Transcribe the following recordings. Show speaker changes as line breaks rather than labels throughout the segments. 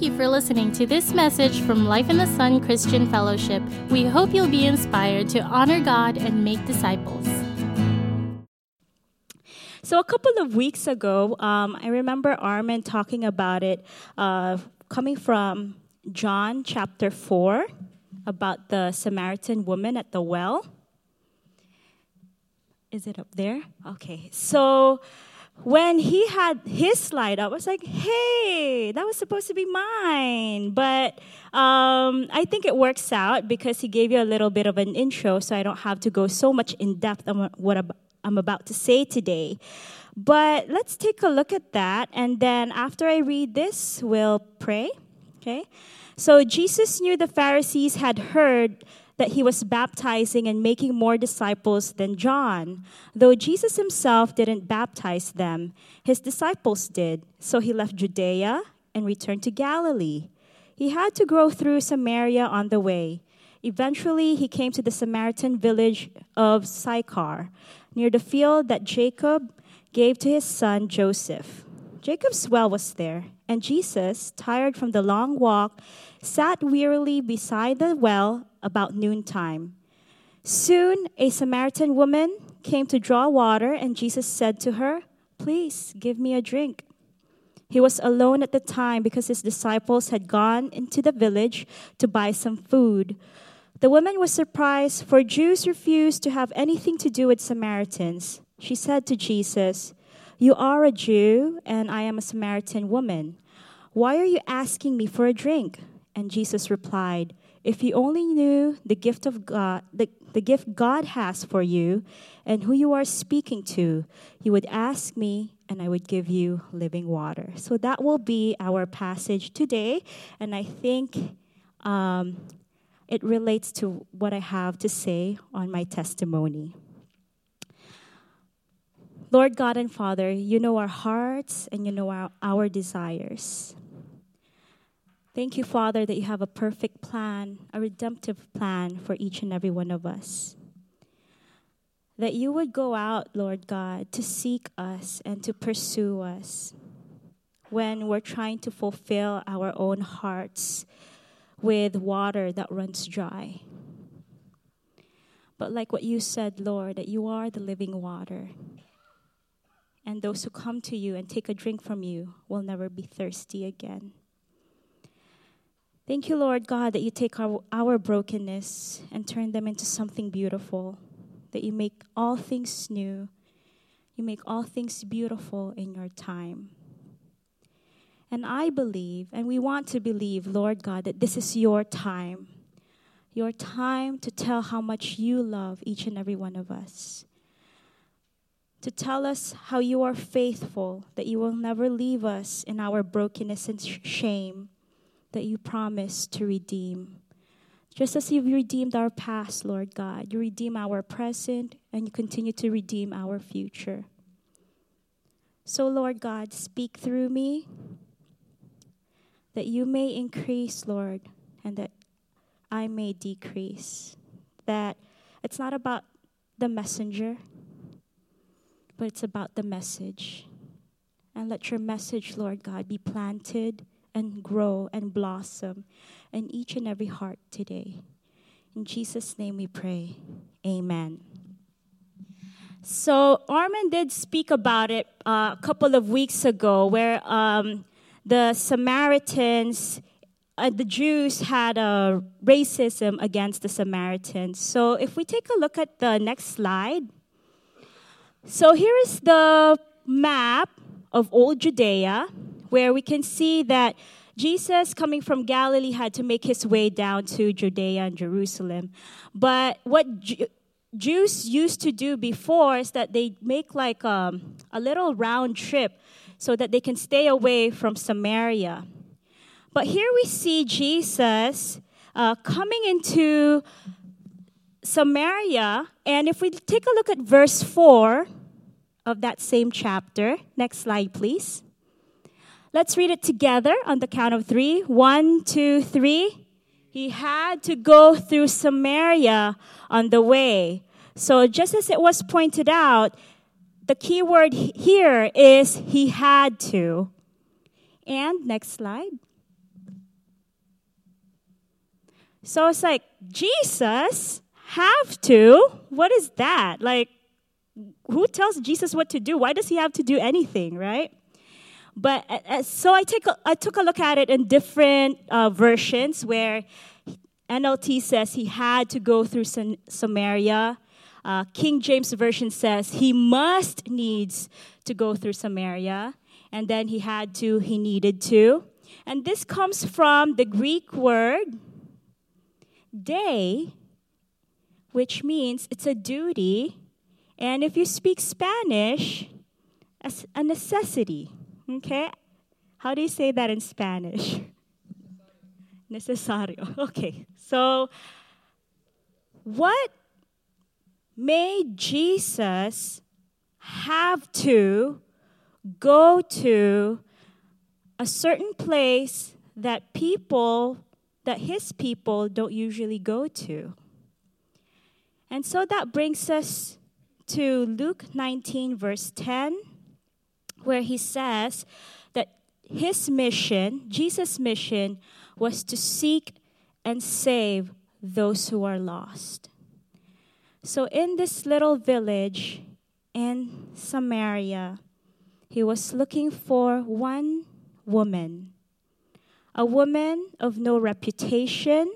Thank you for listening to this message from Life in the Sun Christian Fellowship. We hope you'll be inspired to honor God and make disciples.
So, a couple of weeks ago, um, I remember Armin talking about it, uh, coming from John chapter 4, about the Samaritan woman at the well. Is it up there? Okay. So, when he had his slide up, I was like, hey, that was supposed to be mine. But um, I think it works out because he gave you a little bit of an intro, so I don't have to go so much in depth on what I'm about to say today. But let's take a look at that. And then after I read this, we'll pray. Okay? So Jesus knew the Pharisees had heard that he was baptizing and making more disciples than John. Though Jesus himself didn't baptize them, his disciples did. So he left Judea and returned to Galilee. He had to go through Samaria on the way. Eventually, he came to the Samaritan village of Sychar, near the field that Jacob gave to his son Joseph. Jacob's well was there, and Jesus, tired from the long walk, sat wearily beside the well about noontime. Soon a Samaritan woman came to draw water, and Jesus said to her, Please give me a drink. He was alone at the time because his disciples had gone into the village to buy some food. The woman was surprised, for Jews refused to have anything to do with Samaritans. She said to Jesus, You are a Jew, and I am a Samaritan woman. Why are you asking me for a drink? And Jesus replied, If you only knew the gift of God, the, the gift God has for you and who you are speaking to, you would ask me and I would give you living water. So that will be our passage today. And I think um, it relates to what I have to say on my testimony. Lord God and Father, you know our hearts and you know our, our desires. Thank you, Father, that you have a perfect plan, a redemptive plan for each and every one of us. That you would go out, Lord God, to seek us and to pursue us when we're trying to fulfill our own hearts with water that runs dry. But like what you said, Lord, that you are the living water. And those who come to you and take a drink from you will never be thirsty again. Thank you, Lord God, that you take our, our brokenness and turn them into something beautiful, that you make all things new, you make all things beautiful in your time. And I believe, and we want to believe, Lord God, that this is your time. Your time to tell how much you love each and every one of us. To tell us how you are faithful, that you will never leave us in our brokenness and shame that you promise to redeem. Just as you've redeemed our past, Lord God, you redeem our present and you continue to redeem our future. So, Lord God, speak through me that you may increase, Lord, and that I may decrease. That it's not about the messenger, but it's about the message. And let your message, Lord God, be planted and grow and blossom in each and every heart today. In Jesus' name we pray. Amen. So, Armin did speak about it uh, a couple of weeks ago, where um, the Samaritans, uh, the Jews had a racism against the Samaritans. So, if we take a look at the next slide, so here is the map of old Judea where we can see that Jesus, coming from Galilee, had to make his way down to Judea and Jerusalem. But what Jews used to do before is that they make like um, a little round trip so that they can stay away from Samaria. But here we see Jesus uh, coming into Samaria, and if we take a look at verse 4 of that same chapter, next slide, please. Let's read it together on the count of three. One, two, three. He had to go through Samaria on the way. So, just as it was pointed out, the key word here is he had to. And next slide. So it's like, Jesus have to? What is that? Like, who tells Jesus what to do? Why does he have to do anything, right? But uh, uh so I, take a, I took a look at it in different uh, versions where NLT says he had to go through Samaria. Uh, King James Version says he must needs to go through Samaria. And then he had to, he needed to. And this comes from the Greek word dei, which means it's a duty. And if you speak Spanish, a necessity. Okay? How do you say that in Spanish? Necesario. Okay. So, what made Jesus have to go to a certain place that people, that his people don't usually go to? And so that brings us to Luke 19, verse 10 where he says that his mission, Jesus' mission, was to seek and save those who are lost. So, in this little village in Samaria, he was looking for one woman, a woman of no reputation,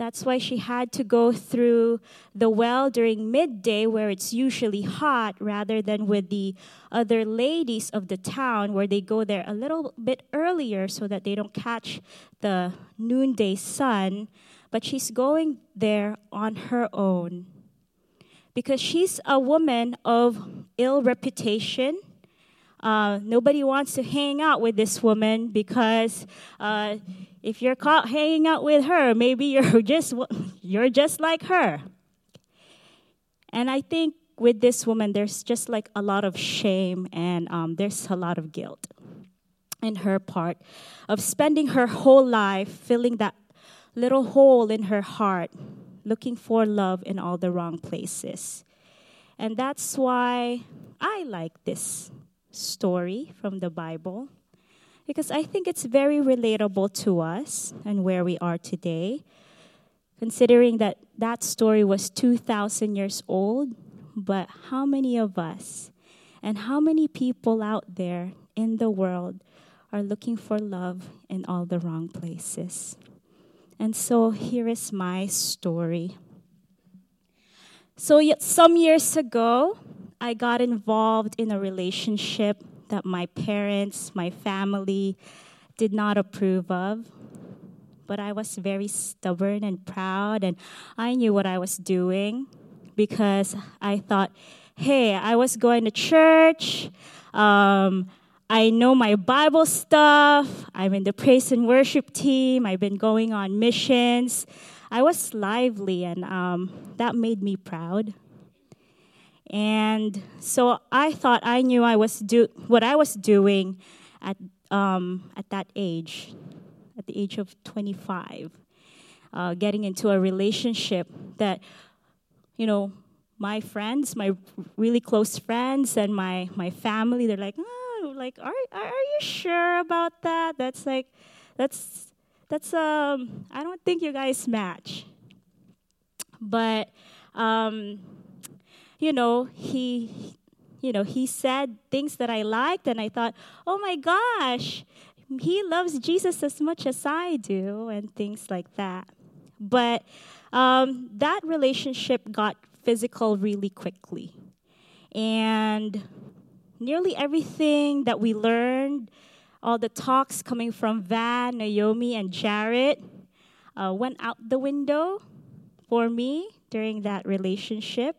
that's why she had to go through the well during midday, where it's usually hot, rather than with the other ladies of the town, where they go there a little bit earlier so that they don't catch the noonday sun. But she's going there on her own because she's a woman of ill reputation. Uh, nobody wants to hang out with this woman because uh, if you're caught hanging out with her, maybe you're just you're just like her. And I think with this woman, there's just like a lot of shame and um, there's a lot of guilt in her part of spending her whole life filling that little hole in her heart, looking for love in all the wrong places. And that's why I like this story from the Bible because I think it's very relatable to us and where we are today, considering that that story was 2,000 years old. But how many of us and how many people out there in the world are looking for love in all the wrong places? And so here is my story. So, some years ago, I got involved in a relationship that my parents, my family did not approve of. But I was very stubborn and proud, and I knew what I was doing because I thought, hey, I was going to church. Um, I know my Bible stuff. I'm in the praise and worship team. I've been going on missions. I was lively, and um, that made me proud. And so I thought I knew I was do what I was doing at um, at that age, at the age of 25, uh, getting into a relationship that, you know, my friends, my really close friends, and my my family, they're like, oh, like, are are you sure about that? That's like, that's that's um, I don't think you guys match. But um, you know, he, you know, he said things that I liked, and I thought, oh my gosh, he loves Jesus as much as I do, and things like that. But um, that relationship got physical really quickly. And nearly everything that we learned, all the talks coming from Van, Naomi, and Jared, uh, went out the window for me during that relationship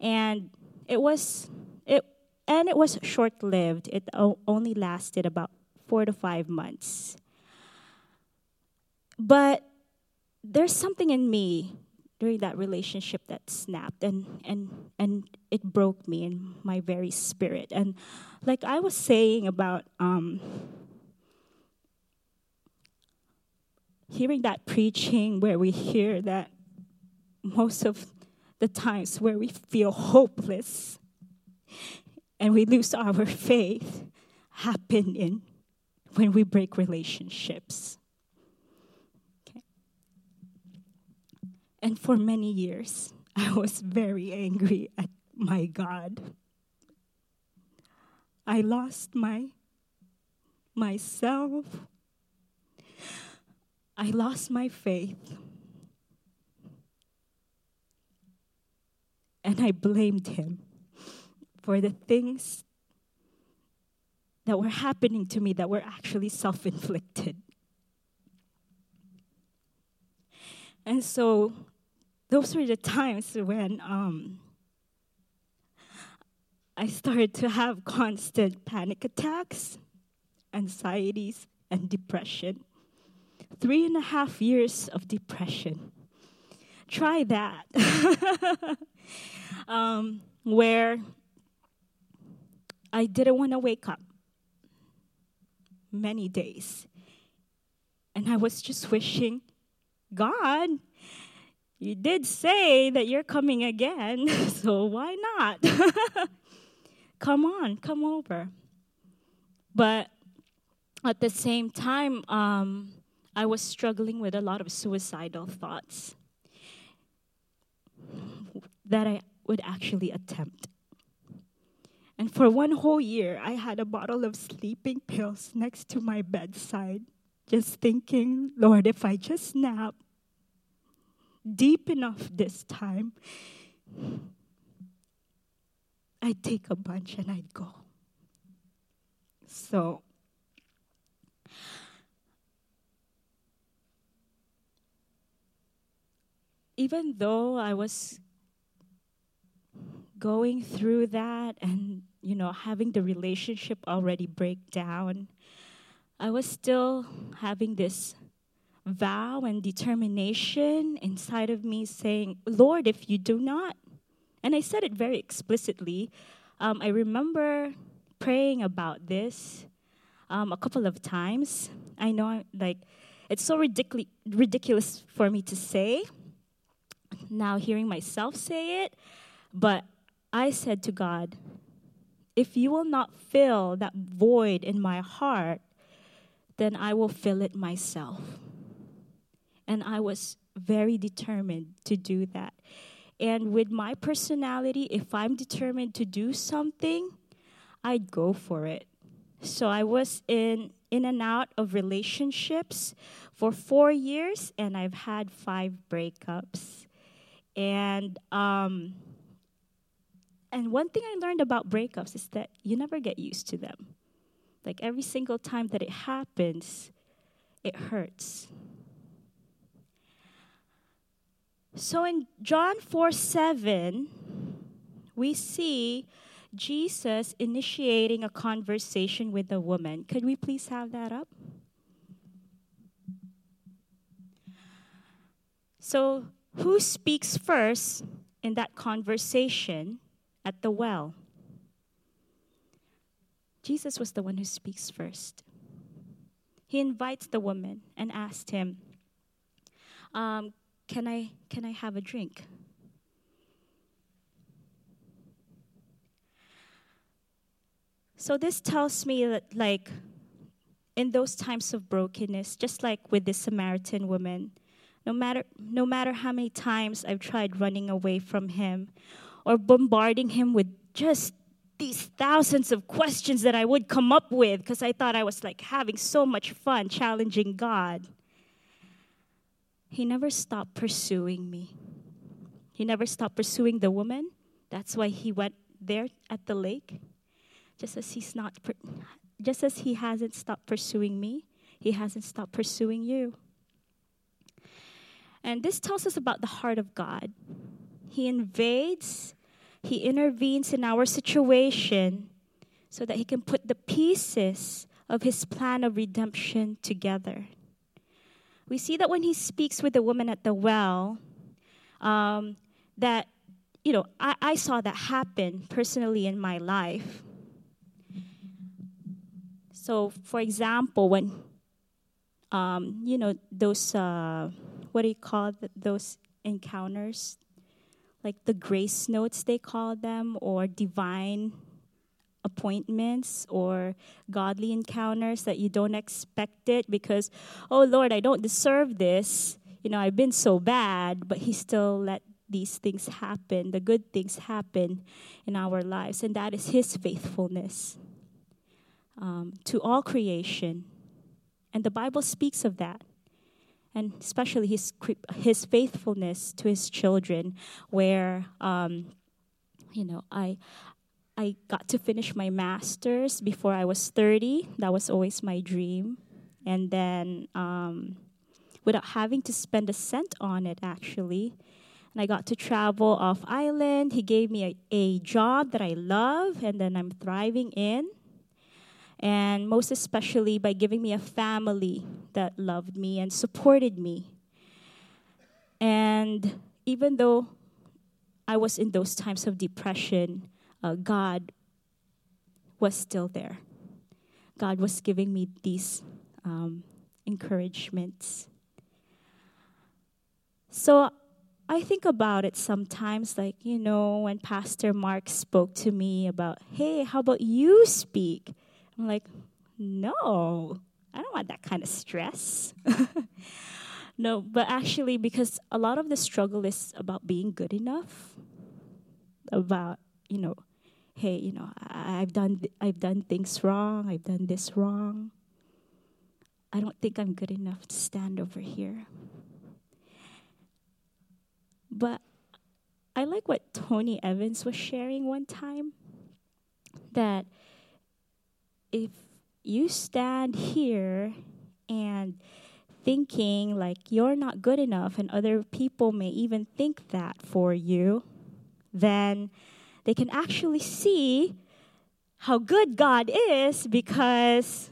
and it was it and it was short lived. It o- only lasted about four to five months. But there's something in me during that relationship that snapped and and and it broke me in my very spirit. And like I was saying about um, hearing that preaching where we hear that most of the times where we feel hopeless and we lose our faith happen in when we break relationships. Okay. And for many years, I was very angry at my God. I lost my myself. I lost my faith. And I blamed him for the things that were happening to me that were actually self inflicted. And so those were the times when um, I started to have constant panic attacks, anxieties, and depression. Three and a half years of depression. Try that. um, where I didn't want to wake up many days. And I was just wishing, God, you did say that you're coming again, so why not? come on, come over. But at the same time, um, I was struggling with a lot of suicidal thoughts that I would actually attempt. And for one whole year, I had a bottle of sleeping pills next to my bedside, just thinking, Lord, if I just nap deep enough this time, I'd take a bunch and I'd go. So, even though I was going through that and you know having the relationship already break down i was still having this vow and determination inside of me saying lord if you do not and i said it very explicitly. Um, i remember praying about this um, a couple of times. I know like it's so ridiculous ridiculous for me to say now hearing myself say it but I said to God, if you will not fill that void in my heart, then I will fill it myself. And I was very determined to do that. And with my personality, if I'm determined to do something, I'd go for it. So I was in in and out of relationships for 4 years and I've had 5 breakups. And um and one thing I learned about breakups is that you never get used to them. Like every single time that it happens, it hurts. So in John 4 7, we see Jesus initiating a conversation with a woman. Could we please have that up? So, who speaks first in that conversation? At the well. Jesus was the one who speaks first. He invites the woman and asks him, um, "Can I can I have a drink?" So this tells me that, like, in those times of brokenness, just like with the Samaritan woman, no matter no matter how many times I've tried running away from him or bombarding him with just these thousands of questions that I would come up with because I thought I was like having so much fun challenging God. He never stopped pursuing me. He never stopped pursuing the woman. That's why he went there at the lake. Just as he's not just as he hasn't stopped pursuing me, he hasn't stopped pursuing you. And this tells us about the heart of God. He invades he intervenes in our situation so that He can put the pieces of His plan of redemption together. We see that when He speaks with the woman at the well, um, that, you know, I, I saw that happen personally in my life. So, for example, when, um, you know, those, uh, what do you call those encounters? Like the grace notes they call them or divine appointments or godly encounters that you don't expect it because oh lord i don't deserve this you know, I've been so bad, but He still let these things happen, the good things happen in our lives. And that is His faithfulness um, to all creation. And the Bible speaks of that. And especially his, his faithfulness to his children, where, um, you know, I, I got to finish my master's before I was 30. That was always my dream. And then, um, without having to spend a cent on it, actually, and I got to travel off island. He gave me a, a job that I love and then I'm thriving in. And most especially by giving me a family that loved me and supported me. And even though I was in those times of depression, uh, God was still there. God was giving me these um, encouragements. So I think about it sometimes, like, you know, when Pastor Mark spoke to me about, hey, how about you speak? I'm like, no, I don't want that kind of stress. no, but actually, because a lot of the struggle is about being good enough, about, you know, hey, you know, I've done, th- I've done things wrong, I've done this wrong. I don't think I'm good enough to stand over here. But I like what Tony Evans was sharing one time that if you stand here and thinking like you're not good enough and other people may even think that for you, then they can actually see how good God is because,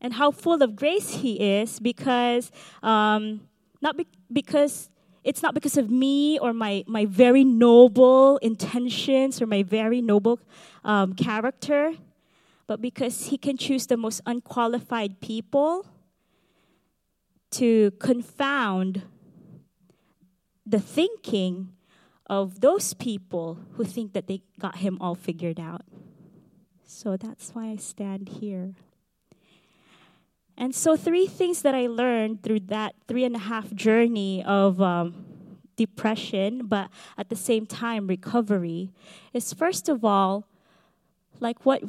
and how full of grace He is because, um, not be- because it's not because of me or my, my very noble intentions or my very noble um, character, but because He can choose the most unqualified people to confound the thinking of those people who think that they got Him all figured out. So that's why I stand here. And so, three things that I learned through that three and a half journey of um, depression, but at the same time, recovery is first of all, like what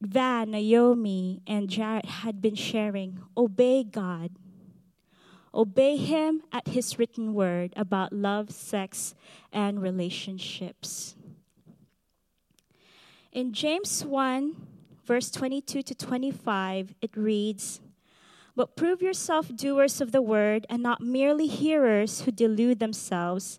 Van, Naomi, and Jared had been sharing obey God. Obey Him at His written word about love, sex, and relationships. In James 1, verse 22 to 25, it reads, But prove yourself doers of the word and not merely hearers who delude themselves.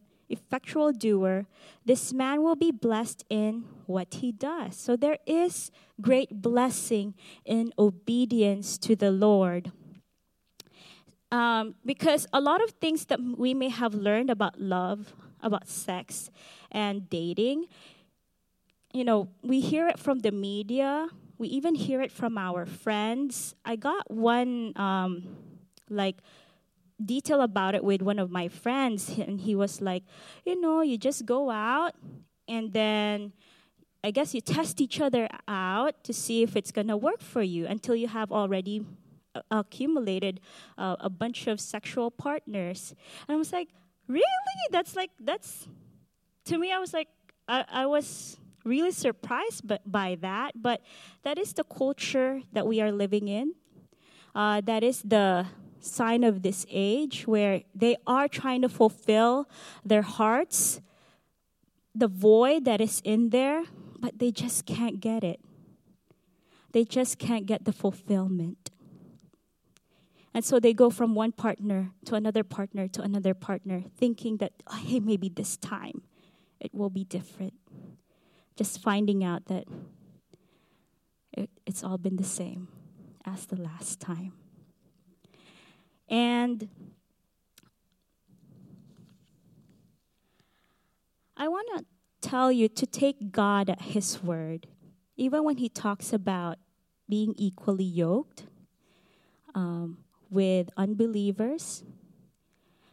effectual doer, this man will be blessed in what he does. So there is great blessing in obedience to the Lord. Um, because a lot of things that we may have learned about love, about sex, and dating, you know, we hear it from the media, we even hear it from our friends. I got one, um, like, detail about it with one of my friends, and he was like, you know, you just go out and then I guess you test each other out to see if it's gonna work for you until you have already uh, accumulated uh, a bunch of sexual partners. And I was like, really? That's like that's to me. I was like, I, I was really surprised by, by that. But that is the culture that we are living in. Uh, that is the sign of this age where they are trying to fulfill their hearts, the void that is in there, but they just can't get it. They just can't get the fulfillment. And so they go from one partner to another partner to another partner, thinking that, oh, hey, maybe this time it will be different. Just finding out that it, it's all been the same as the last time. And I want to tell you to take God at His word. Even when He talks about being equally yoked um, with unbelievers,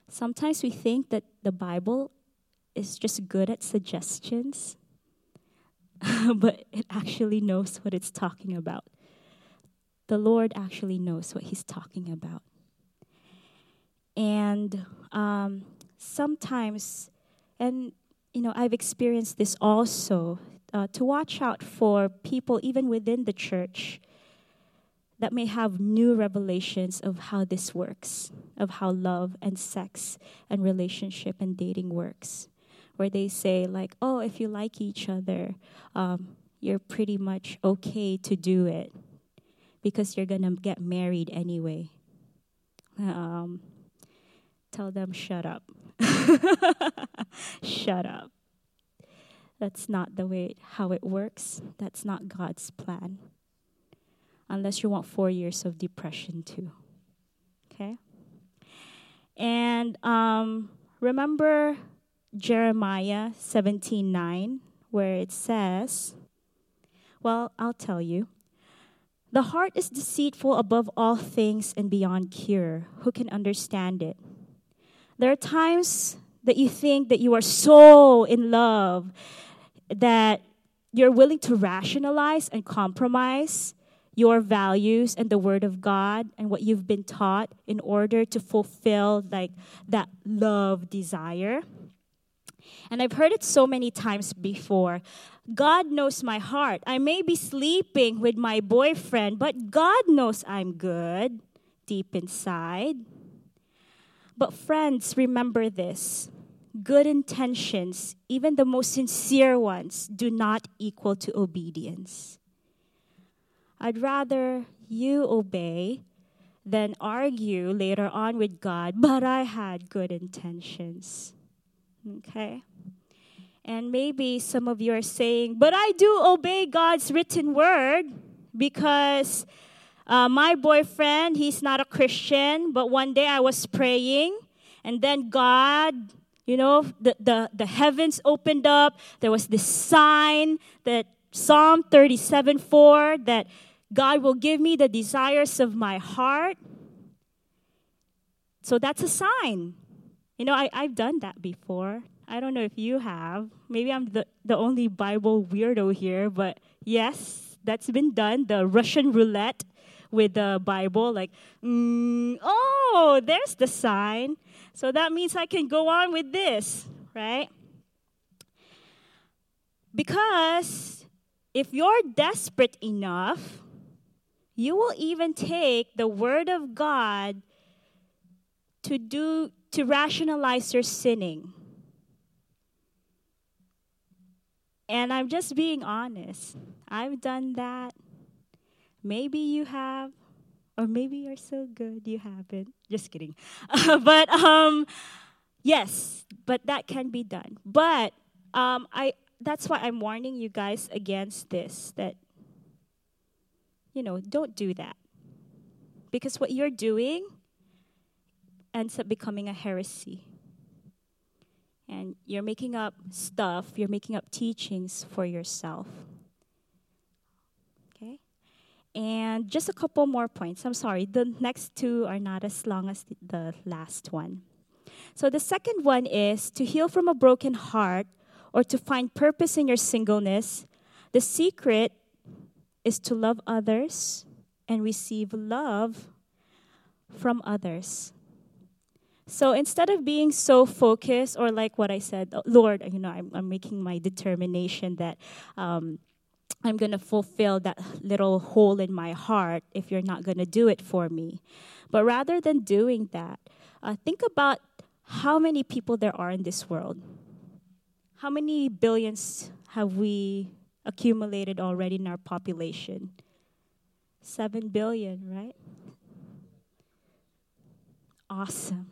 sometimes we think that the Bible is just good at suggestions, but it actually knows what it's talking about. The Lord actually knows what He's talking about. And um, sometimes, and you know, I've experienced this also, uh, to watch out for people, even within the church, that may have new revelations of how this works, of how love and sex and relationship and dating works. Where they say, like, oh, if you like each other, um, you're pretty much okay to do it because you're going to get married anyway. Um, tell them, shut up. shut up. That's not the way how it works. That's not God's plan. Unless you want 4 years of depression too. Okay? And um, remember Jeremiah 17:9 where it says, well, I'll tell you. The heart is deceitful above all things and beyond cure. Who can understand it? There are times that you think that you are so in love that you're willing to rationalize and compromise your values and the word of God and what you've been taught in order to fulfill like that love desire. And I've heard it so many times before. God knows my heart. I may be sleeping with my boyfriend, but God knows I'm good deep inside. But, friends, remember this good intentions, even the most sincere ones, do not equal to obedience. I'd rather you obey than argue later on with God, but I had good intentions. Okay? And maybe some of you are saying, but I do obey God's written word because uh, my boyfriend, he's not a Christian, but one day I was praying, and then God, you know, the, the, the heavens opened up. There was this sign that Psalm 37 4 that God will give me the desires of my heart. So that's a sign. You know, I, I've done that before. I don't know if you have. Maybe I'm the, the only Bible weirdo here, but yes, that's been done. The Russian roulette with the Bible, like, mm, oh, there's the sign. So that means I can go on with this, right? Because if you're desperate enough, you will even take the word of God to do to rationalize your sinning. And I'm just being honest. I've done that. Maybe you have, or maybe you're so good you haven't. Just kidding. but um, yes, but that can be done. But um, I that's why I'm warning you guys against this. That you know, don't do that because what you're doing ends up becoming a heresy. And you're making up stuff, you're making up teachings for yourself. And just a couple more points. I'm sorry, the next two are not as long as the last one. So the second one is to heal from a broken heart or to find purpose in your singleness. The secret is to love others and receive love from others. So instead of being so focused, or like what I said, oh, Lord, you know, I'm, I'm making my determination that um, I'm going to fulfill that little hole in my heart if you're not going to do it for me. But rather than doing that, uh, think about how many people there are in this world. How many billions have we accumulated already in our population? Seven billion, right? Awesome.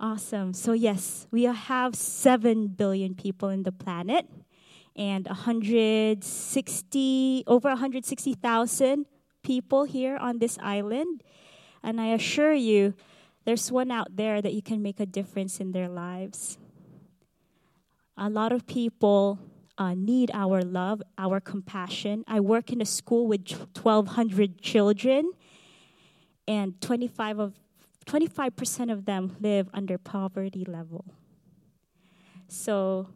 Awesome. So, yes, we have 7 billion people in the planet and 160, over 160,000 people here on this island. And I assure you, there's one out there that you can make a difference in their lives. a lot of people uh, need our love, our compassion. I work in a school with 1,200 children, and 25 of 25% of them live under poverty level. So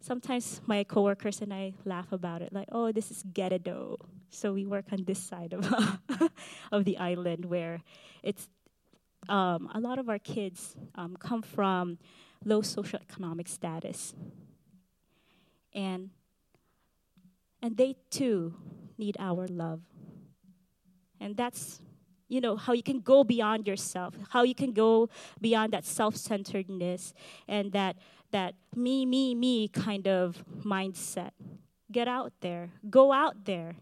sometimes my coworkers and I laugh about it, like, "Oh, this is ghetto." So we work on this side of of the island where it's um, a lot of our kids um, come from low socioeconomic status, and and they too need our love. And that's you know how you can go beyond yourself, how you can go beyond that self-centeredness and that that me me me kind of mindset. Get out there, go out there,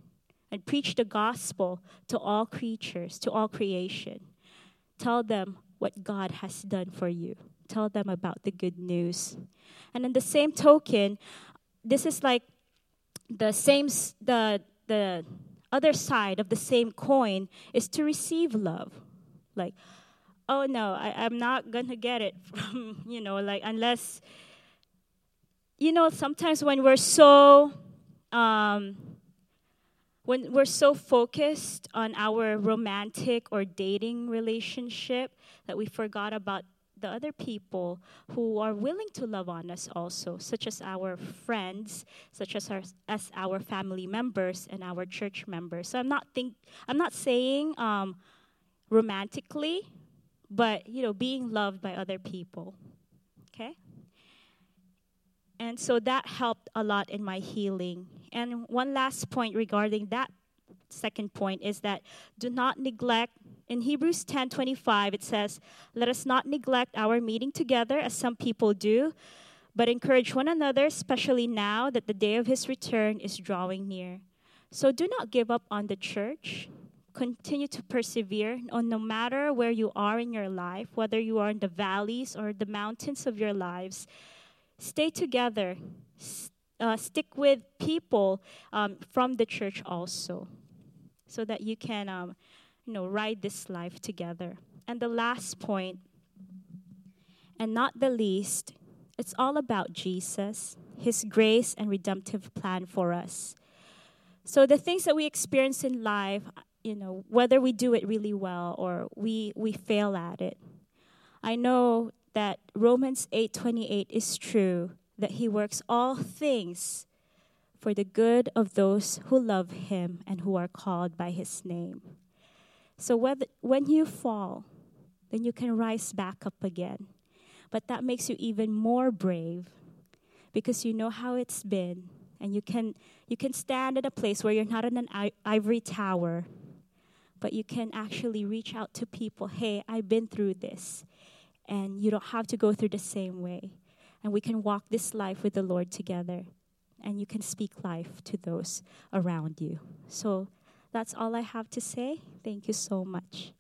and preach the gospel to all creatures, to all creation. Tell them what God has done for you. Tell them about the good news. And in the same token, this is like the same the the other side of the same coin is to receive love. Like, oh no, I, I'm not gonna get it from, you know, like unless you know, sometimes when we're so um, when we're so focused on our romantic or dating relationship that we forgot about the other people who are willing to love on us also, such as our friends, such as our as our family members and our church members. So I'm not think I'm not saying um, romantically, but you know, being loved by other people. Okay. And so that helped a lot in my healing. And one last point regarding that second point is that do not neglect in Hebrews 10:25 it says, "Let us not neglect our meeting together as some people do, but encourage one another, especially now that the day of his return is drawing near." So do not give up on the church. Continue to persevere on no matter where you are in your life, whether you are in the valleys or the mountains of your lives. Stay together. Uh, stick with people um, from the church also, so that you can um, you know, ride this life together. And the last point, and not the least, it's all about Jesus, His grace and redemptive plan for us. So the things that we experience in life, you know, whether we do it really well or we we fail at it, I know that Romans 8:28 is true that he works all things for the good of those who love him and who are called by his name. So whether, when you fall, then you can rise back up again. But that makes you even more brave because you know how it's been and you can you can stand at a place where you're not in an ivory tower but you can actually reach out to people hey i've been through this and you don't have to go through the same way and we can walk this life with the lord together and you can speak life to those around you so that's all I have to say. Thank you so much.